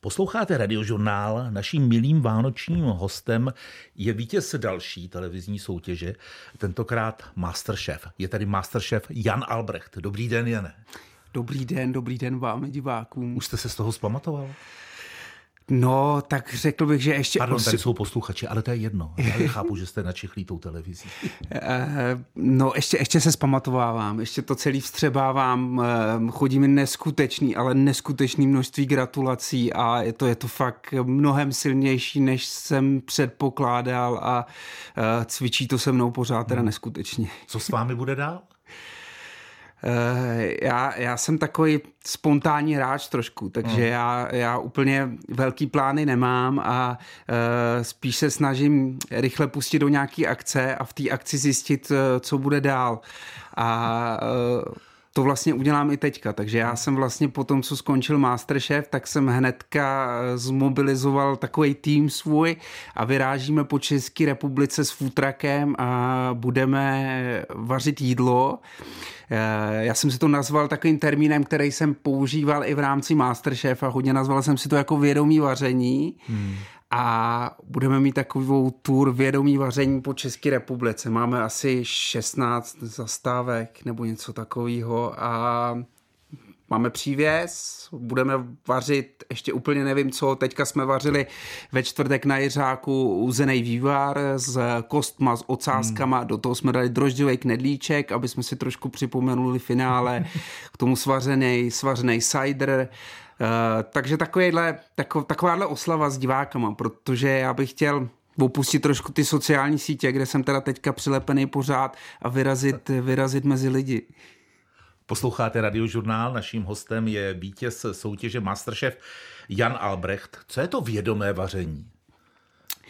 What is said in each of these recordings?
Posloucháte radiožurnál. Naším milým vánočním hostem je vítěz další televizní soutěže, tentokrát Masterchef. Je tady Masterchef Jan Albrecht. Dobrý den, Jane. Dobrý den, dobrý den vám, divákům. Už jste se z toho zpamatoval? No, tak řekl bych, že ještě... Pardon, tady jsou posluchači, ale to je jedno. Já chápu, že jste načichlí tou televizí. Eh, no, ještě, ještě se zpamatovávám, ještě to celý vstřebávám. Eh, chodí mi neskutečný, ale neskutečný množství gratulací a je to, je to fakt mnohem silnější, než jsem předpokládal a eh, cvičí to se mnou pořád teda hmm. neskutečně. Co s vámi bude dál? Eh, já, já jsem takový spontánní hráč trošku, takže mm. já, já úplně velký plány nemám a uh, spíš se snažím rychle pustit do nějaké akce a v té akci zjistit, uh, co bude dál. A uh, to vlastně udělám i teďka, takže já jsem vlastně po tom, co skončil Masterchef, tak jsem hnedka zmobilizoval takový tým svůj a vyrážíme po České republice s futrakem a budeme vařit jídlo. Eh, já jsem si to nazval takovým termínem, který jsem používal i v rámci Masterchef a hodně nazval jsem si to jako vědomí vaření. Hmm. A budeme mít takovou tour vědomí vaření po České republice. Máme asi 16 zastávek nebo něco takového a Máme přívěs, budeme vařit, ještě úplně nevím co, teďka jsme vařili ve čtvrtek na Jiřáku uzený vývar s kostma, s ocáskama, hmm. do toho jsme dali drožďový knedlíček, aby jsme si trošku připomenuli finále, k tomu svařený, svařený cider, Uh, takže takovýhle, tako, takováhle oslava s divákama, protože já bych chtěl opustit trošku ty sociální sítě, kde jsem teda teďka přilepený pořád a vyrazit, vyrazit mezi lidi. Posloucháte radiožurnál, naším hostem je vítěz soutěže Masterchef Jan Albrecht. Co je to vědomé vaření?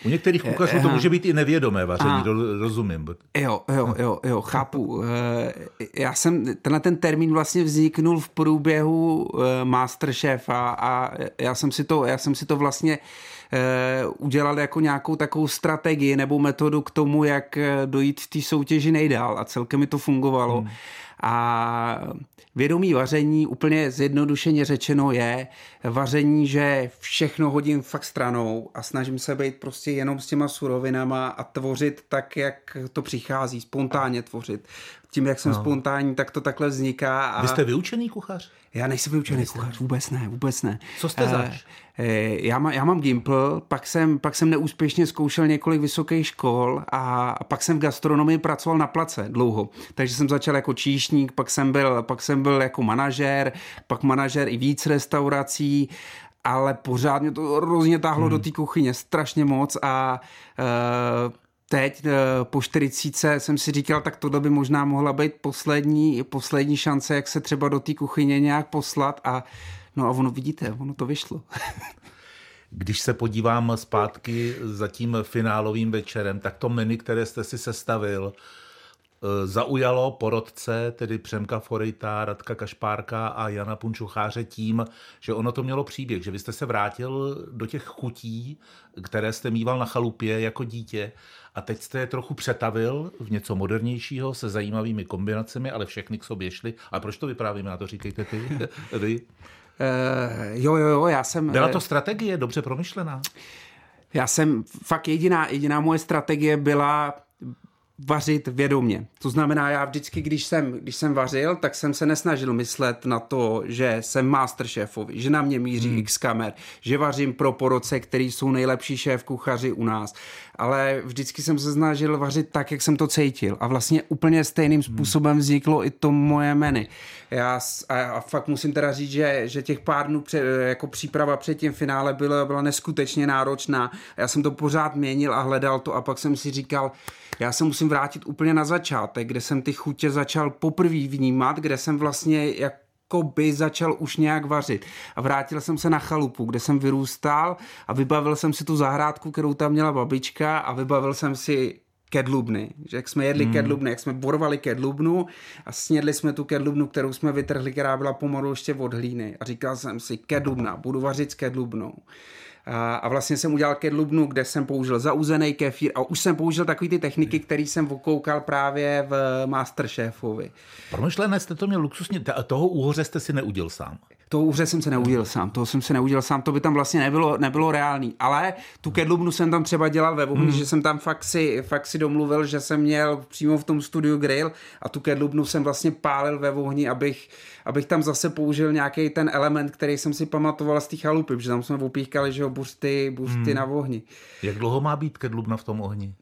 U některých kuchařů to může být i nevědomé vaření, a, rozumím. Jo, jo, jo, jo, chápu. Eh, já jsem, tenhle ten termín vlastně vzniknul v průběhu eh, Masterchefa a já jsem si to, já jsem si to vlastně eh, udělal jako nějakou takovou strategii nebo metodu k tomu, jak dojít v té soutěži nejdál a celkem mi to fungovalo. Hmm. A vědomí vaření, úplně zjednodušeně řečeno, je vaření, že všechno hodím fakt stranou a snažím se být prostě jenom s těma surovinama a tvořit tak, jak to přichází, spontánně tvořit. Tím, jak jsem no. spontánní, tak to takhle vzniká. A... Vy jste vyučený kuchař? Já nejsem vyučený kuchař, vůbec ne, vůbec ne. Co jste zač? Eh, já, má, já mám Gimple, pak jsem, pak jsem neúspěšně zkoušel několik vysokých škol a, a pak jsem v gastronomii pracoval na place dlouho. Takže jsem začal jako číšník, pak jsem byl, pak jsem byl jako manažer, pak manažer i víc restaurací ale pořád mě to hrozně táhlo hmm. do té kuchyně, strašně moc a uh, teď uh, po 40 jsem si říkal, tak tohle by možná mohla být poslední, poslední šance, jak se třeba do té kuchyně nějak poslat a No a ono vidíte, ono to vyšlo. Když se podívám zpátky za tím finálovým večerem, tak to menu, které jste si sestavil, eh, zaujalo porodce, tedy Přemka Forejta, Radka Kašpárka a Jana Punčucháře tím, že ono to mělo příběh, že vy jste se vrátil do těch chutí, které jste mýval na chalupě jako dítě a teď jste je trochu přetavil v něco modernějšího se zajímavými kombinacemi, ale všechny k sobě šly. A proč to vyprávíme? Na to říkejte ty. Uh, jo, jo, jo, já jsem... Byla to strategie dobře promyšlená? Já jsem, fakt jediná, jediná moje strategie byla vařit vědomě. To znamená, já vždycky, když jsem, když jsem vařil, tak jsem se nesnažil myslet na to, že jsem masterchefovi, že na mě míří hmm. x kamer, že vařím pro poroce, který jsou nejlepší šéf kuchaři u nás. Ale vždycky jsem se snažil vařit tak, jak jsem to cítil. A vlastně úplně stejným hmm. způsobem vzniklo i to moje menu. Já a, a fakt musím teda říct, že, že těch pár dnů před, jako příprava před tím finále byla, byla neskutečně náročná. Já jsem to pořád měnil a hledal to a pak jsem si říkal, já se musím vrátit úplně na začátek, kde jsem ty chutě začal poprvé vnímat, kde jsem vlastně jak jako by začal už nějak vařit. A vrátil jsem se na chalupu, kde jsem vyrůstal a vybavil jsem si tu zahrádku, kterou tam měla babička a vybavil jsem si kedlubny. Že jak jsme jedli hmm. kedlubny, jak jsme borvali kedlubnu a snědli jsme tu kedlubnu, kterou jsme vytrhli, která byla pomalu ještě od hlíny. A říkal jsem si, kedlubna, budu vařit s kedlubnou. A vlastně jsem udělal kedlubnu, kde jsem použil zauzený kefír a už jsem použil takové ty techniky, které jsem okoukal právě v Masterchefovi. Promyšlené jste to měl luxusně, toho úhoře jste si neudil sám. To úře jsem se neudělal sám, to jsem se neudělal sám, to by tam vlastně nebylo, nebylo reálný. Ale tu kedlubnu jsem tam třeba dělal ve ohni, hmm. že jsem tam fakt si, fakt si domluvil, že jsem měl přímo v tom studiu grill a tu kedlubnu jsem vlastně pálil ve ohni, abych, abych tam zase použil nějaký ten element, který jsem si pamatoval z té chalupy, protože tam jsme opíchkali, že jo, buřty, buřty hmm. na ohni. Jak dlouho má být kedlubna v tom ohni?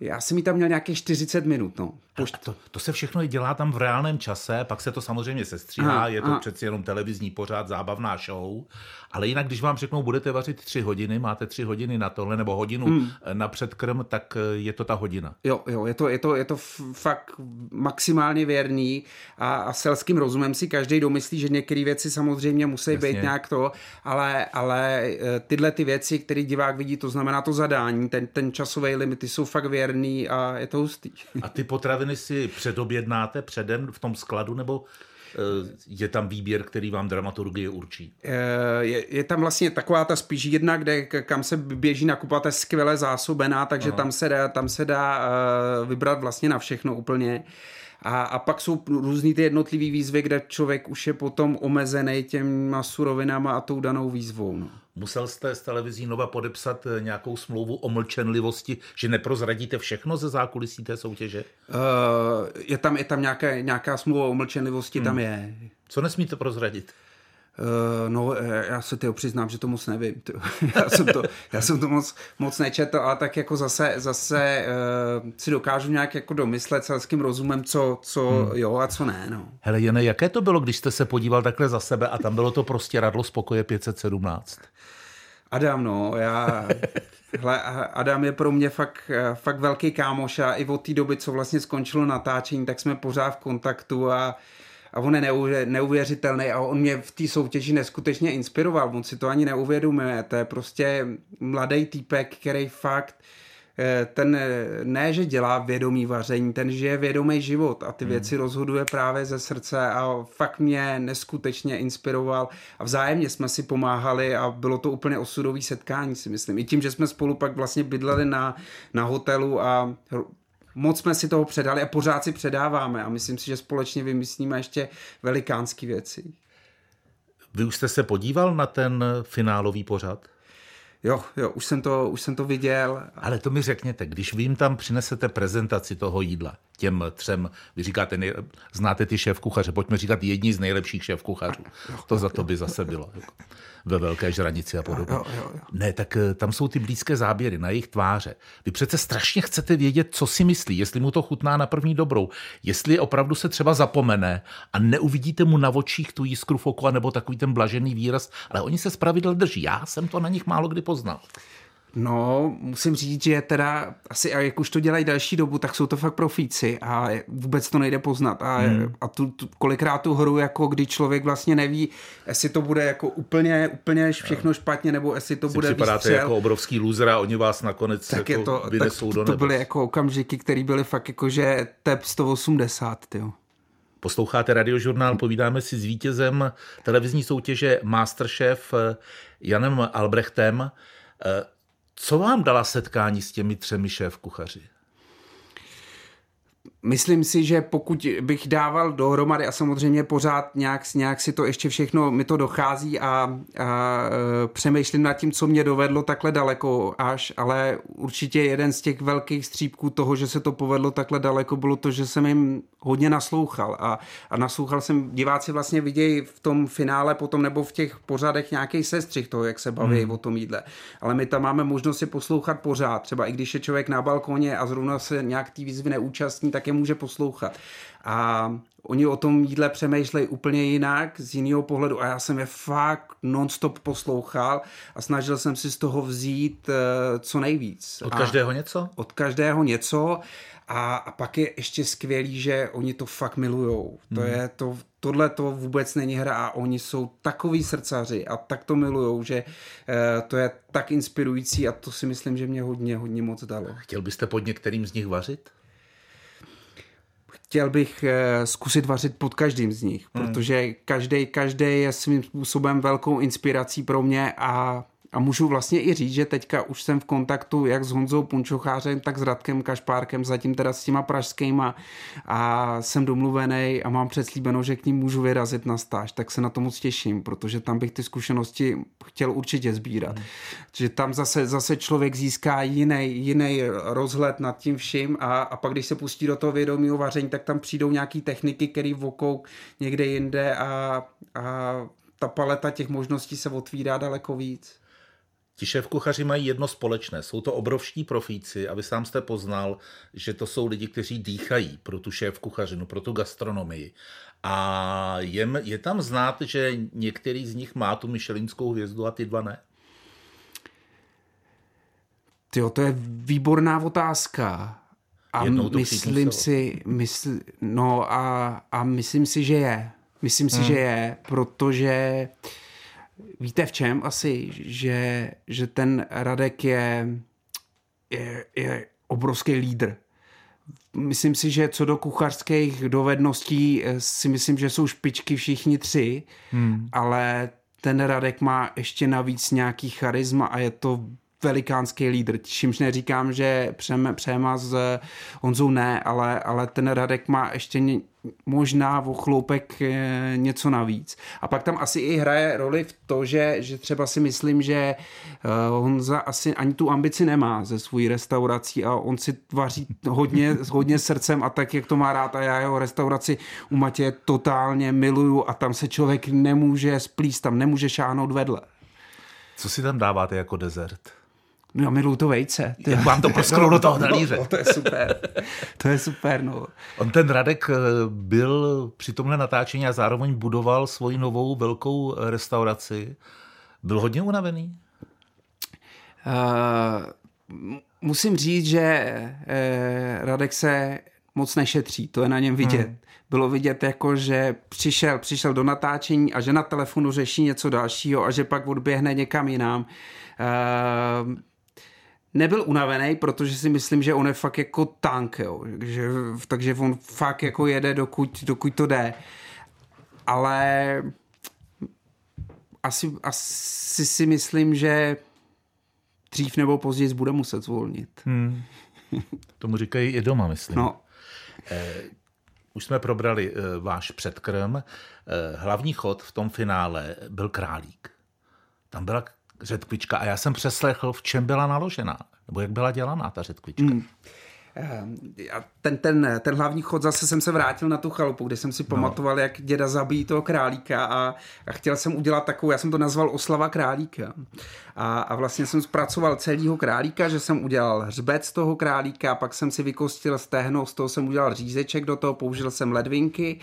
Já jsem mi tam měl nějakých 40 minut. No. Pošt... To, to se všechno dělá tam v reálném čase, pak se to samozřejmě sestříhá, aha, je to aha. přeci jenom televizní pořád, zábavná show, ale jinak, když vám řeknou, budete vařit tři hodiny, máte tři hodiny na tohle, nebo hodinu hmm. na předkrm, tak eh, je to ta hodina. Jo, jo, je to, je to, je to fakt maximálně věrný a, a selským rozumem si každý domyslí, že některé věci samozřejmě musí Jasně. být nějak to, ale, ale eh, tyhle ty věci, které divák vidí, to znamená to zadání, ten, ten časový limit, ty jsou fakt věrný a je to hustý. A ty potraviny si předobjednáte předem v tom skladu, nebo Eh, je tam výběr, který vám dramaturgie určí? Eh, je, je tam vlastně taková ta spíš jedna, kde kam se běží nakupovat, je skvěle zásobená, takže tam se dá, tam se dá eh, vybrat vlastně na všechno úplně. A, a pak jsou různý ty jednotlivý výzvy, kde člověk už je potom omezený těma surovinama a tou danou výzvou. No. Musel jste s televizí Nova podepsat eh, nějakou smlouvu o mlčenlivosti, že neprozradíte všechno ze zákulisí té soutěže? Uh, je tam, je tam nějaká, nějaká smlouva o mlčenlivosti, hmm. tam je. Co nesmíte prozradit? Uh, no, já se ty přiznám, že to moc nevím. já, jsem to, já jsem to moc, moc nečetl, ale tak jako zase, zase uh, si dokážu nějak jako domyslet celským rozumem, co, co hmm. jo a co ne. No. Hele, Jene, jaké to bylo, když jste se podíval takhle za sebe a tam bylo to prostě radlo spokoje 517? Adam, no, já... Hle, Adam je pro mě fakt, fakt velký kámoš a i od té doby, co vlastně skončilo natáčení, tak jsme pořád v kontaktu a a on je neuvěřitelný a on mě v té soutěži neskutečně inspiroval, on si to ani neuvědomuje, to je prostě mladý týpek, který fakt eh, ten ne, že dělá vědomý vaření, ten žije vědomý život a ty hmm. věci rozhoduje právě ze srdce a fakt mě neskutečně inspiroval a vzájemně jsme si pomáhali a bylo to úplně osudový setkání si myslím. I tím, že jsme spolu pak vlastně bydleli na, na hotelu a moc jsme si toho předali a pořád si předáváme a myslím si, že společně vymyslíme ještě velikánské věci. Vy už jste se podíval na ten finálový pořad? Jo, jo, už jsem to, už jsem to viděl. Ale to mi řekněte, když vy jim tam přinesete prezentaci toho jídla, těm třem, vy říkáte, nej, znáte ty šéf kuchaře, pojďme říkat jedni z nejlepších šéf kuchařů. To za to by zase bylo. Jako ve Velké žranici a podobně. Jo, jo, jo. Ne, tak eh, tam jsou ty blízké záběry na jejich tváře. Vy přece strašně chcete vědět, co si myslí, jestli mu to chutná na první dobrou, jestli opravdu se třeba zapomene a neuvidíte mu na očích tu jiskru v oku, nebo takový ten blažený výraz, ale oni se zpravidel drží. Já jsem to na nich málo kdy poznal. No, musím říct, že teda asi, a jak už to dělají další dobu, tak jsou to fakt profíci a vůbec to nejde poznat. A, hmm. a tu, tu, kolikrát tu hru, jako kdy člověk vlastně neví, jestli to bude jako úplně, úplně všechno špatně, nebo jestli to si bude připadáte výstřel. jako obrovský loser a oni vás nakonec tak jako je to, vynesou tak do to, to byly jako okamžiky, které byly fakt jako, že TEP 180, tyjo. Posloucháte radiožurnál, povídáme si s vítězem televizní soutěže Masterchef eh, Janem Albrechtem. Co vám dala setkání s těmi třemi šéf kuchaři? Myslím si, že pokud bych dával dohromady a samozřejmě pořád nějak, nějak si to ještě všechno, mi to dochází a, a e, přemýšlím nad tím, co mě dovedlo takhle daleko až, ale určitě jeden z těch velkých střípků toho, že se to povedlo takhle daleko, bylo to, že jsem jim hodně naslouchal a, a naslouchal jsem, diváci vlastně vidějí v tom finále potom nebo v těch pořadech nějaký sestřih toho, jak se baví hmm. o tom jídle. Ale my tam máme možnost si poslouchat pořád, třeba i když je člověk na balkoně a zrovna se nějak té výzvy neúčastní, tak je může poslouchat. A oni o tom jídle přemýšlejí úplně jinak, z jiného pohledu a já jsem je fakt nonstop poslouchal a snažil jsem si z toho vzít uh, co nejvíc. Od a každého něco? Od každého něco a, a pak je ještě skvělý, že oni to fakt milujou. To hmm. je to, tohle to vůbec není hra a oni jsou takový srdcaři a tak to milujou, že uh, to je tak inspirující a to si myslím, že mě hodně, hodně moc dalo. Chtěl byste pod některým z nich vařit? Chtěl bych eh, zkusit vařit pod každým z nich, hmm. protože každý, každý je svým způsobem velkou inspirací pro mě a a můžu vlastně i říct, že teďka už jsem v kontaktu jak s Honzou Punčochářem, tak s Radkem Kašpárkem, zatím teda s těma pražskýma a jsem domluvený a mám předslíbeno, že k ním můžu vyrazit na stáž, tak se na to moc těším, protože tam bych ty zkušenosti chtěl určitě sbírat. Hmm. Že tam zase, zase člověk získá jiný, jiný rozhled nad tím vším a, a pak, když se pustí do toho vědomího vaření, tak tam přijdou nějaký techniky, které vokou někde jinde a, a ta paleta těch možností se otvírá daleko víc. Ti šéf kuchaři mají jedno společné. Jsou to obrovští profíci a vy sám jste poznal, že to jsou lidi, kteří dýchají pro tu šéf kuchařinu, pro tu gastronomii. A je, je tam znát, že některý z nich má tu myšelinskou hvězdu a ty dva ne? Tyjo, to je výborná otázka. A myslím si, mysl, no a, a myslím si, že je. Myslím si, hmm. že je, protože víte v čem asi, že, že ten Radek je, je, je obrovský lídr. Myslím si, že co do kuchařských dovedností eh, si myslím, že jsou špičky všichni tři, hmm. ale ten Radek má ještě navíc nějaký charisma a je to velikánský lídr. Čímž neříkám, že Přema s Honzou ne, ale, ale ten Radek má ještě možná o chloupek eh, něco navíc. A pak tam asi i hraje roli v to, že, že třeba si myslím, že eh, Honza asi ani tu ambici nemá ze svojí restaurací a on si vaří hodně, hodně srdcem a tak, jak to má rád a já jeho restauraci u Matě totálně miluju a tam se člověk nemůže splíst, tam nemůže šáhnout vedle. Co si tam dáváte jako dezert? No miluju to vejce. Jak vám to prosknou do toho talíře. No, no, to je super. to je super, no. On ten Radek eh, byl při tomhle natáčení a zároveň budoval svoji novou velkou restauraci. Byl hodně unavený? Uh, musím říct, že uh, Radek se moc nešetří, to je na něm vidět. Hmm. Bylo vidět jako, že přišel, přišel do natáčení a že na telefonu řeší něco dalšího a že pak odběhne někam jinam. Uh, nebyl unavený, protože si myslím, že on je fakt jako tank, jo. Že, takže on fakt jako jede, dokud, dokud to jde. Ale asi, asi si myslím, že dřív nebo později bude muset zvolnit. Hmm. Tomu říkají i doma, myslím. No. Eh, už jsme probrali eh, váš předkrm. Eh, hlavní chod v tom finále byl králík. Tam byla řetkvička a já jsem přeslechl, v čem byla naložená, nebo jak byla dělaná ta řetkvička. Hmm. A ten, ten, ten hlavní chod zase jsem se vrátil na tu chalupu, kde jsem si no. pamatoval, jak děda zabíjí toho králíka a, a chtěl jsem udělat takovou, já jsem to nazval oslava králíka. A, a vlastně jsem zpracoval celého králíka, že jsem udělal hřbec z toho králíka, pak jsem si vykostil stehno, z toho jsem udělal řízeček do toho, použil jsem ledvinky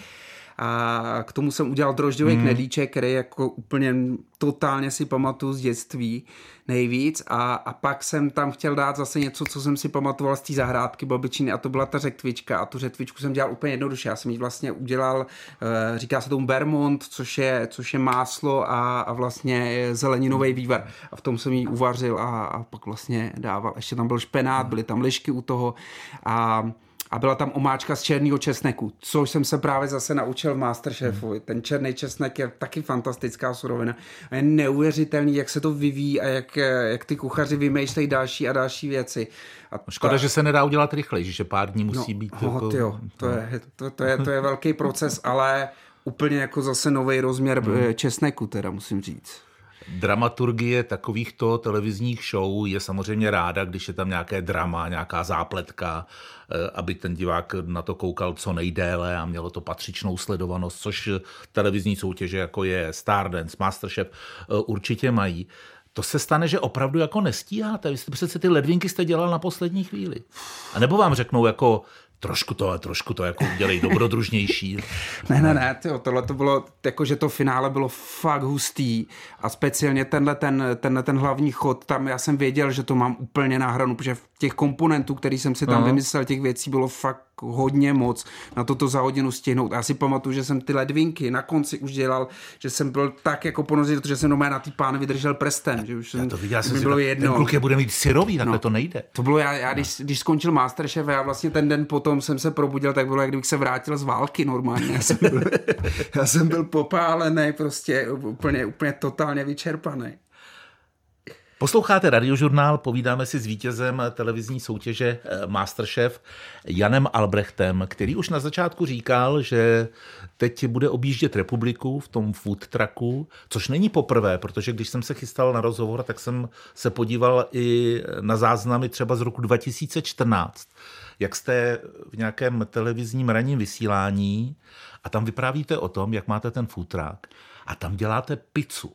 a k tomu jsem udělal drožďový hmm. knedlíček, který jako úplně totálně si pamatuju z dětství nejvíc. A, a pak jsem tam chtěl dát zase něco, co jsem si pamatoval z té zahrádky babičiny a to byla ta řetvička a tu řetvičku jsem dělal úplně jednoduše. Já jsem ji vlastně udělal, eh, říká se tomu Bermont, což je, což je máslo a, a vlastně zeleninový vývar. A v tom jsem ji uvařil a, a pak vlastně dával, ještě tam byl špenát, byly tam lišky u toho. A a byla tam omáčka z černého česneku, což jsem se právě zase naučil v Masterchefu. Hmm. Ten černý česnek je taky fantastická surovina. A je neuvěřitelný, jak se to vyvíjí a jak, jak ty kuchaři vymýšlejí další a další věci. A no Škoda, ta... že se nedá udělat rychleji, že pár dní musí no, být. Ho, jako... tyjo, to, no. je, to, to, je, to je velký proces, ale úplně jako zase nový rozměr hmm. česneku, teda musím říct dramaturgie takovýchto televizních show je samozřejmě ráda, když je tam nějaké drama, nějaká zápletka, eh, aby ten divák na to koukal co nejdéle a mělo to patřičnou sledovanost, což televizní soutěže jako je Stardance, Masterchef eh, určitě mají. To se stane, že opravdu jako nestíháte. Vy jste přece ty ledvinky jste dělal na poslední chvíli. A nebo vám řeknou jako, trošku to, trošku to jako udělej dobrodružnější. ne, ne, ne, tyjo, tohle to bylo, jako že to finále bylo fakt hustý a speciálně tenhle ten, tenhle ten hlavní chod, tam já jsem věděl, že to mám úplně na hranu, protože těch komponentů, který jsem si tam uh-huh. vymyslel, těch věcí bylo fakt hodně moc na toto za hodinu stihnout. Já si pamatuju, že jsem ty ledvinky na konci už dělal, že jsem byl tak jako ponořit, že jsem na ty pány vydržel prstem. Že už já to viděl, jsem bylo jedno. Ten kluk je bude mít syrový, takhle no, to nejde. To bylo já, já když, když skončil Masterchef, já vlastně ten den potom jsem se probudil, tak bylo, jak kdybych se vrátil z války normálně. Já jsem byl, já jsem byl popálený, prostě úplně, úplně totálně vyčerpaný. Posloucháte radiožurnál, povídáme si s vítězem televizní soutěže eh, Masterchef Janem Albrechtem, který už na začátku říkal, že teď bude objíždět republiku v tom food trucku, což není poprvé, protože když jsem se chystal na rozhovor, tak jsem se podíval i na záznamy třeba z roku 2014, jak jste v nějakém televizním ranním vysílání a tam vyprávíte o tom, jak máte ten food truck a tam děláte pizzu.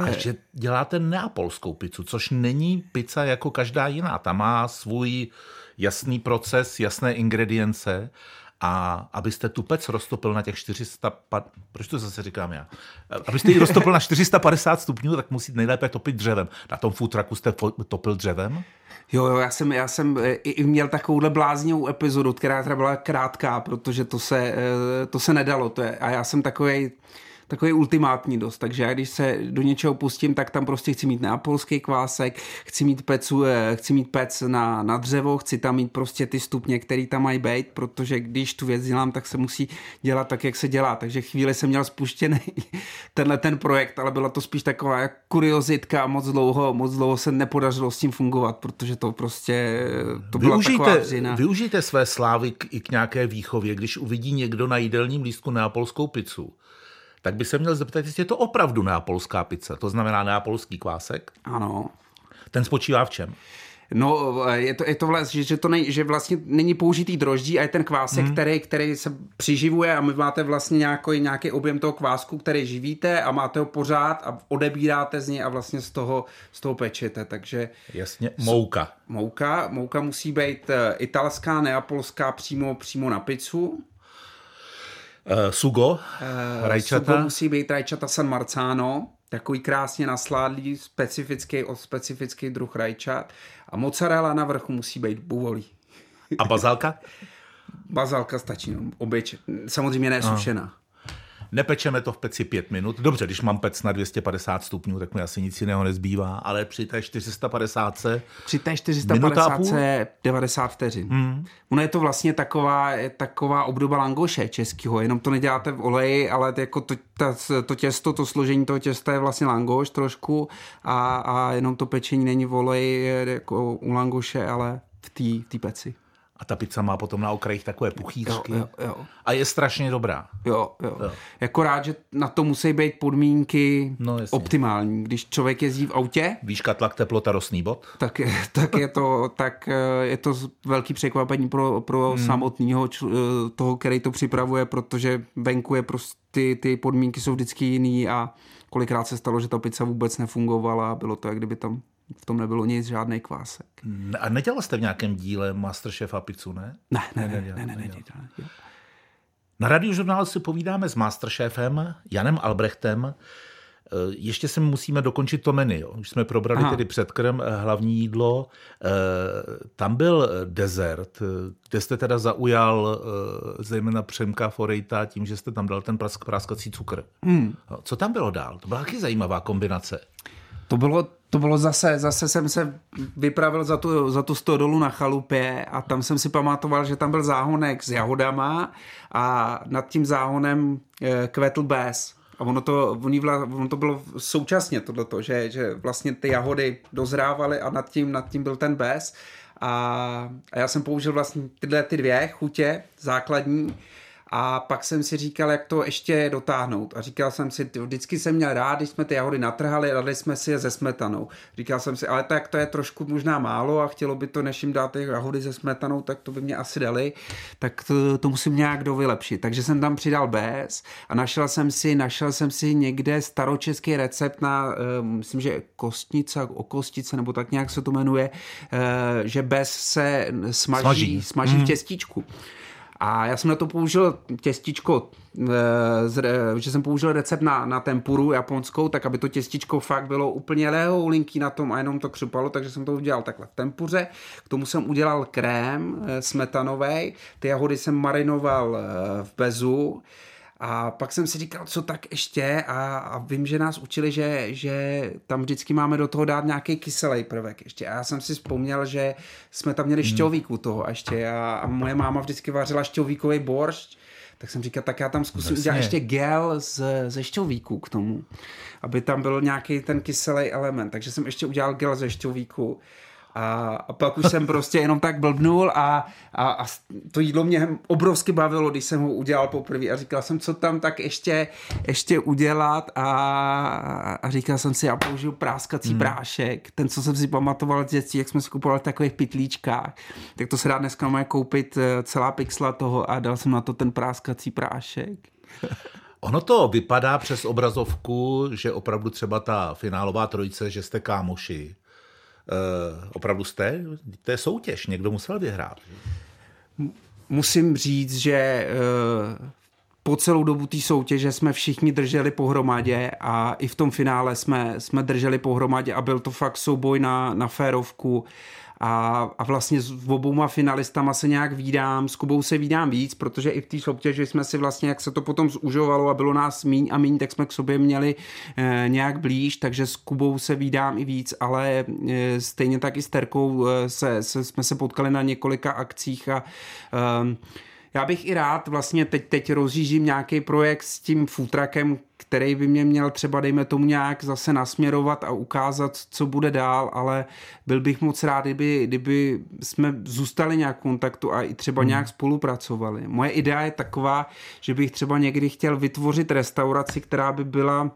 A že děláte neapolskou pizzu, což není pizza jako každá jiná. Ta má svůj jasný proces, jasné ingredience a abyste tu pec roztopil na těch 400, proč to zase říkám já? Abyste ji roztopil na 450 stupňů, tak musíte nejlépe topit dřevem. Na tom futraku jste topil dřevem? Jo, jo, já jsem, já jsem eh, i měl takovouhle bláznivou epizodu, která teda byla krátká, protože to se, eh, to se nedalo. To je, a já jsem takový takový ultimátní dost, takže já když se do něčeho pustím, tak tam prostě chci mít neapolský kvásek, chci mít pecu, eh, chci mít pec na, na dřevo, chci tam mít prostě ty stupně, který tam mají být, protože když tu věc dělám, tak se musí dělat tak, jak se dělá. Takže chvíli jsem měl spuštěný tenhle ten projekt, ale byla to spíš taková kuriozitka a moc dlouho, moc dlouho se nepodařilo s tím fungovat, protože to prostě to byla využijte, taková vřina. Využijte své slávy k, i k nějaké výchově, když uvidí někdo na jídelním lístku neapolskou pizzu tak by se měl zeptat, jestli je to opravdu neapolská pizza, to znamená neapolský kvásek. Ano. Ten spočívá v čem? No, je to, je to vlastně, že, to nej, že vlastně není použitý droždí a je ten kvásek, hmm. který, který se přiživuje a my máte vlastně nějaký, nějaký objem toho kvásku, který živíte a máte ho pořád a odebíráte z něj a vlastně z toho, z toho pečete, takže... Jasně, mouka. Mouka, mouka musí být eh, italská, neapolská přímo, přímo na pizzu. Uh, sugo, uh, rajčata. Sugo musí být rajčata San Marzano, takový krásně nasládlý, specifický, specifický druh rajčat. A mozzarella na vrchu musí být buvolí. A bazalka? bazalka stačí, no, obyč. Samozřejmě nesušená. Nepečeme to v peci pět minut. Dobře, když mám pec na 250 stupňů, tak mi asi nic jiného nezbývá, ale při té 450 Při té 450 je 90 vteřin. Mm. Ono je to vlastně taková, taková obdoba langoše českého, jenom to neděláte v oleji, ale to, jako to, ta, to těsto, to složení toho těsta je vlastně langoš trošku a, a jenom to pečení není v oleji jako u langoše, ale v té peci. A ta pizza má potom na okrajích takové puchýřky. Jo, jo, jo. A je strašně dobrá. Jo, jo, jo. Jako rád, že na to musí být podmínky no, optimální. Když člověk jezdí v autě... Výška, tlak, teplota, rostný bod. Tak, je, tak, je, to, tak eh, je to velký překvapení pro, pro hmm. samotného eh, toho, který to připravuje, protože venku je prostě ty, ty podmínky jsou vždycky jiný a kolikrát se stalo, že ta pizza vůbec nefungovala a bylo to, jak kdyby tam v tom nebylo nic, žádný kvásek. A nedělal jste v nějakém díle Masterchef a pizzu, ne? Ne, ne, ne, ne, ne, ne, ne, ne, Na radiožurnálu si povídáme s Masterchefem Janem Albrechtem. E, ještě si musíme dokončit to menu. Jo. Už jsme probrali Aha. tedy předkrm, e, hlavní jídlo. E, tam byl dezert, kde jste teda zaujal zejména Přemka Forejta tím, že jste tam dal ten praskací cukr. Hmm. Co tam bylo dál? To byla taky zajímavá kombinace. To bylo, to bylo zase, zase jsem se vypravil za tu, za tu stodolu na chalupě a tam jsem si pamatoval, že tam byl záhonek s jahodama a nad tím záhonem eh, kvetl bés. A ono to, ono to bylo současně tohleto, že, že vlastně ty jahody dozrávaly a nad tím, nad tím byl ten bés. A, a já jsem použil vlastně tyhle ty dvě chutě základní a pak jsem si říkal, jak to ještě dotáhnout. A říkal jsem si, vždycky jsem měl rád, když jsme ty jahody natrhali, dali jsme si je ze smetanou. Říkal jsem si, ale tak to je trošku možná málo a chtělo by to, než jim dát ty jahody ze smetanou, tak to by mě asi dali. Tak to, to musím nějak dovylepšit. Takže jsem tam přidal bez a našel jsem si, našel jsem si někde staročeský recept na, uh, myslím, že kostnice, o kostice, nebo tak nějak se to jmenuje, uh, že bez se smaží, smaží, smaží mm. v mhm. těstíčku. A já jsem na to použil těstičko, eh, že jsem použil recept na, na tempuru japonskou, tak aby to těstičko fakt bylo úplně lehoulinký na tom a jenom to křupalo, takže jsem to udělal takhle v tempuře. K tomu jsem udělal krém eh, smetanový, ty jahody jsem marinoval eh, v bezu, a pak jsem si říkal, co tak ještě a, a vím, že nás učili, že, že tam vždycky máme do toho dát nějaký kyselý prvek ještě. A já jsem si vzpomněl, že jsme tam měli hmm. šťovík u toho ještě a, a moje máma vždycky vařila šťovíkový boršť, tak jsem říkal, tak já tam zkusím Jasně. udělat ještě gel z, ze šťovíku k tomu, aby tam byl nějaký ten kyselý element. Takže jsem ještě udělal gel ze šťovíku. A, a pak už jsem prostě jenom tak blbnul a, a, a to jídlo mě obrovsky bavilo, když jsem ho udělal poprvé a říkal jsem, co tam tak ještě, ještě udělat a, a říkal jsem si, já použiju práskací hmm. prášek, ten, co jsem si pamatoval z dětství, jak jsme si kupovali v takových pitlíčkách, tak to se dá dneska má koupit eh, celá pixla toho a dal jsem na to ten práskací prášek. Ono to vypadá přes obrazovku, že opravdu třeba ta finálová trojice, že jste kámoši. Uh, opravdu jste? To je soutěž, někdo musel vyhrát. Musím říct, že uh, po celou dobu té soutěže jsme všichni drželi pohromadě a i v tom finále jsme, jsme drželi pohromadě a byl to fakt souboj na, na férovku a, a vlastně s obouma finalistama se nějak vídám, s Kubou se vídám víc, protože i v té soutěži jsme si vlastně, jak se to potom zužovalo a bylo nás míň a míň, tak jsme k sobě měli e, nějak blíž, takže s Kubou se vídám i víc, ale e, stejně tak i s Terkou e, se, se, jsme se potkali na několika akcích a e, já bych i rád vlastně teď, teď rozjíždím nějaký projekt s tím futrakem, který by mě měl třeba, dejme tomu, nějak zase nasměrovat a ukázat, co bude dál, ale byl bych moc rád, kdyby, kdyby jsme zůstali nějak v kontaktu a i třeba hmm. nějak spolupracovali. Moje idea je taková, že bych třeba někdy chtěl vytvořit restauraci, která by byla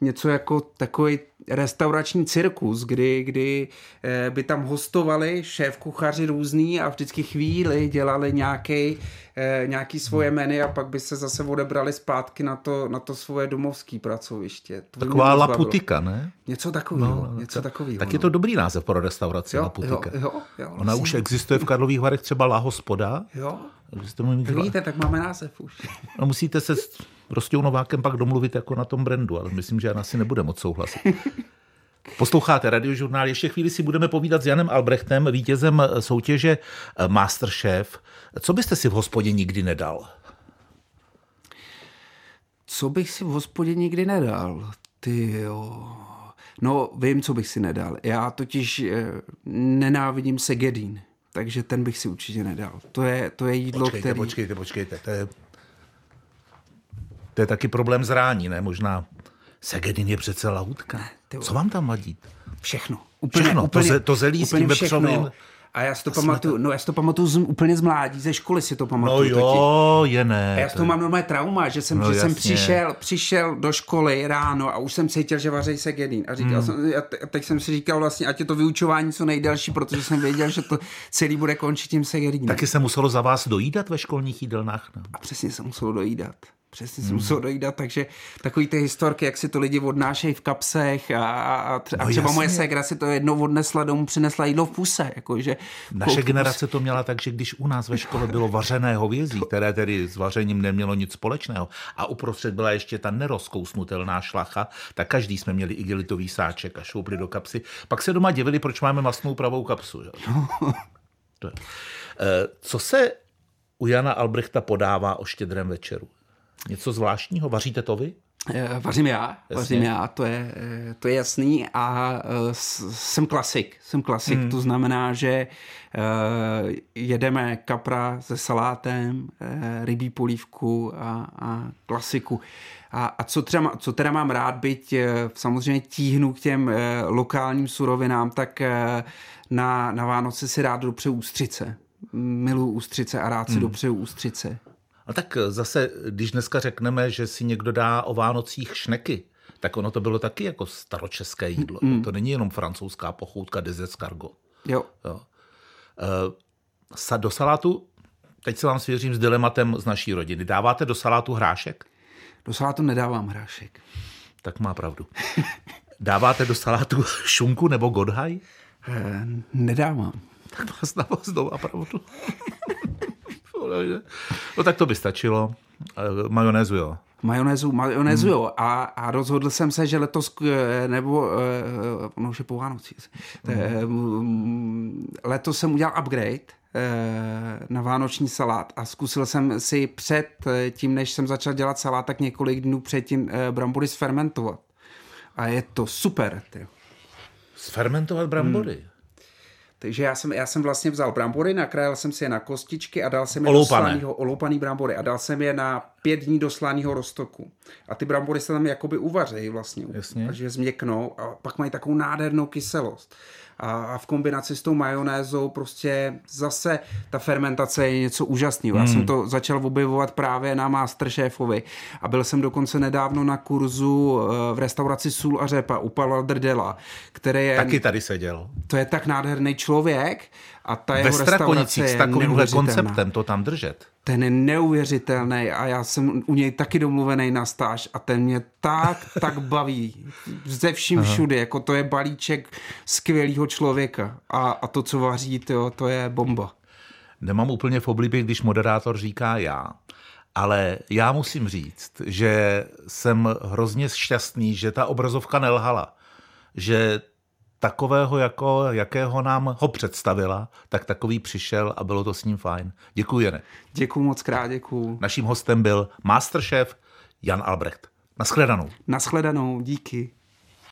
něco jako takový restaurační cirkus, kdy, kdy eh, by tam hostovali šéf kuchaři různý a vždycky chvíli dělali nějaký, eh, nějaký svoje menu a pak by se zase odebrali zpátky na to, na to svoje domovské pracoviště. To Taková laputika, ne? Něco takového. No, něco takového. Tak je to no. dobrý název pro restauraci jo, laputika. Jo, jo, jo, Ona vlastně. už existuje v Karlových Varech třeba La Hospoda. Jo. Tak vidíte, tak máme název už. No musíte se Rostou Novákem pak domluvit jako na tom brandu, ale myslím, že Jana si nebude moc souhlasit. Posloucháte radiožurnál, ještě chvíli si budeme povídat s Janem Albrechtem, vítězem soutěže Masterchef. Co byste si v hospodě nikdy nedal? Co bych si v hospodě nikdy nedal? Ty jo. No, vím, co bych si nedal. Já totiž eh, nenávidím segedín, takže ten bych si určitě nedal. To je, to je jídlo, počkejte, který... Počkejte, počkejte, to je to je taky problém zrání, ne? Možná Segedin je přece lahutka. Ne, Co vám tam vadí? Všechno. Úplně, všechno. Úplně, to, to zelí s tím vepřovým. A já si to pamatuju, no já si to pamatuju z, úplně z mládí, ze školy si to pamatuju. No jo, totiž. je ne. A já z toho mám normálně trauma, že jsem, no, že jsem přišel, přišel do školy ráno a už jsem cítil, že vaří se gedín. A říkal hmm. jsem, a teď jsem si říkal vlastně, ať je to vyučování co nejdelší, protože jsem věděl, že to celý bude končit tím segedínem. Taky se muselo za vás dojídat ve školních jídelnách? No? A přesně se muselo dojídat. Přesně jsem hmm. musel dojídat, takže takový ty historky, jak si to lidi odnášejí v kapsech a, a, tře- no, a třeba jasně. moje ségra si to jednou odnesla domů, přinesla jídlo v puse. Jako, že Naše generace to měla tak, že když u nás ve škole bylo vařené hovězí, které tedy s vařením nemělo nic společného a uprostřed byla ještě ta nerozkousnutelná šlacha, tak každý jsme měli igelitový sáček a šoupli do kapsy. Pak se doma divili, proč máme masnou pravou kapsu. Že? to je. Eh, co se u Jana Albrechta podává o štědrém večeru? Něco zvláštního? Vaříte to vy? Eh, vařím já, Jasně. vařím já, to je, eh, to je jasný a uh, jsem klasik, jsem klasik, hmm. to znamená, že jedeme kapra se salátem, rybí polívku a, a klasiku. A, a co, třeba, co teda mám rád, byť samozřejmě tíhnu k těm lokálním surovinám, tak na, na Vánoce si rád dopřeju ústřice. Miluji ústřice a rád si hmm. dopřeju ústřice. No tak zase, když dneska řekneme, že si někdo dá o Vánocích šneky, tak ono to bylo taky jako staročeské jídlo. Mm. To není jenom francouzská pochoutka des escargots. Jo. jo. E, do salátu, teď se vám svěřím s dilematem z naší rodiny. Dáváte do salátu hrášek? Do salátu nedávám hrášek. Tak má pravdu. Dáváte do salátu šunku nebo godhaj? E, nedávám. Tak vás na vás doma pravdu. No tak to by stačilo. Eh, majonézu jo. Majonézu, majonézu hmm. jo. A, a rozhodl jsem se, že letos, eh, nebo, ono už je po Vánocí, hmm. letos jsem udělal upgrade na vánoční salát a zkusil jsem si před tím, než jsem začal dělat salát, tak několik dnů předtím brambory sfermentovat. A je to super. Tyjo. Sfermentovat brambory? Hmm. Takže já jsem, já jsem vlastně vzal brambory, nakrájel jsem si je na kostičky a dal jsem je Oloupané. do slanýho, oloupaný brambory a dal jsem je na pět dní do slaného roztoku. A ty brambory se tam jakoby uvařejí vlastně. Jasně. Takže změknou a pak mají takovou nádhernou kyselost. A, a v kombinaci s tou majonézou prostě zase ta fermentace je něco úžasného. Já jsem to začal objevovat právě na Masterchefovi a byl jsem dokonce nedávno na kurzu eh, v restauraci Sůl a řepa u Pavla Drdela, který je, Taky tady seděl. to je tak nádherný člověk a ta Ve jeho restaurace je s takovýmhle konceptem to tam držet. Ten je neuvěřitelný a já jsem u něj taky domluvený na stáž a ten mě tak, tak baví. Ze vším všude, jako to je balíček skvělého člověka a, a to, co vaří, to, to je bomba. Nemám úplně v oblibě, když moderátor říká já, ale já musím říct, že jsem hrozně šťastný, že ta obrazovka nelhala. Že takového, jako, jakého nám ho představila, tak takový přišel a bylo to s ním fajn. Děkuji, Jene. Děkuju moc krát, děkuju. Naším hostem byl Masterchef Jan Albrecht. Naschledanou. Naschledanou, díky.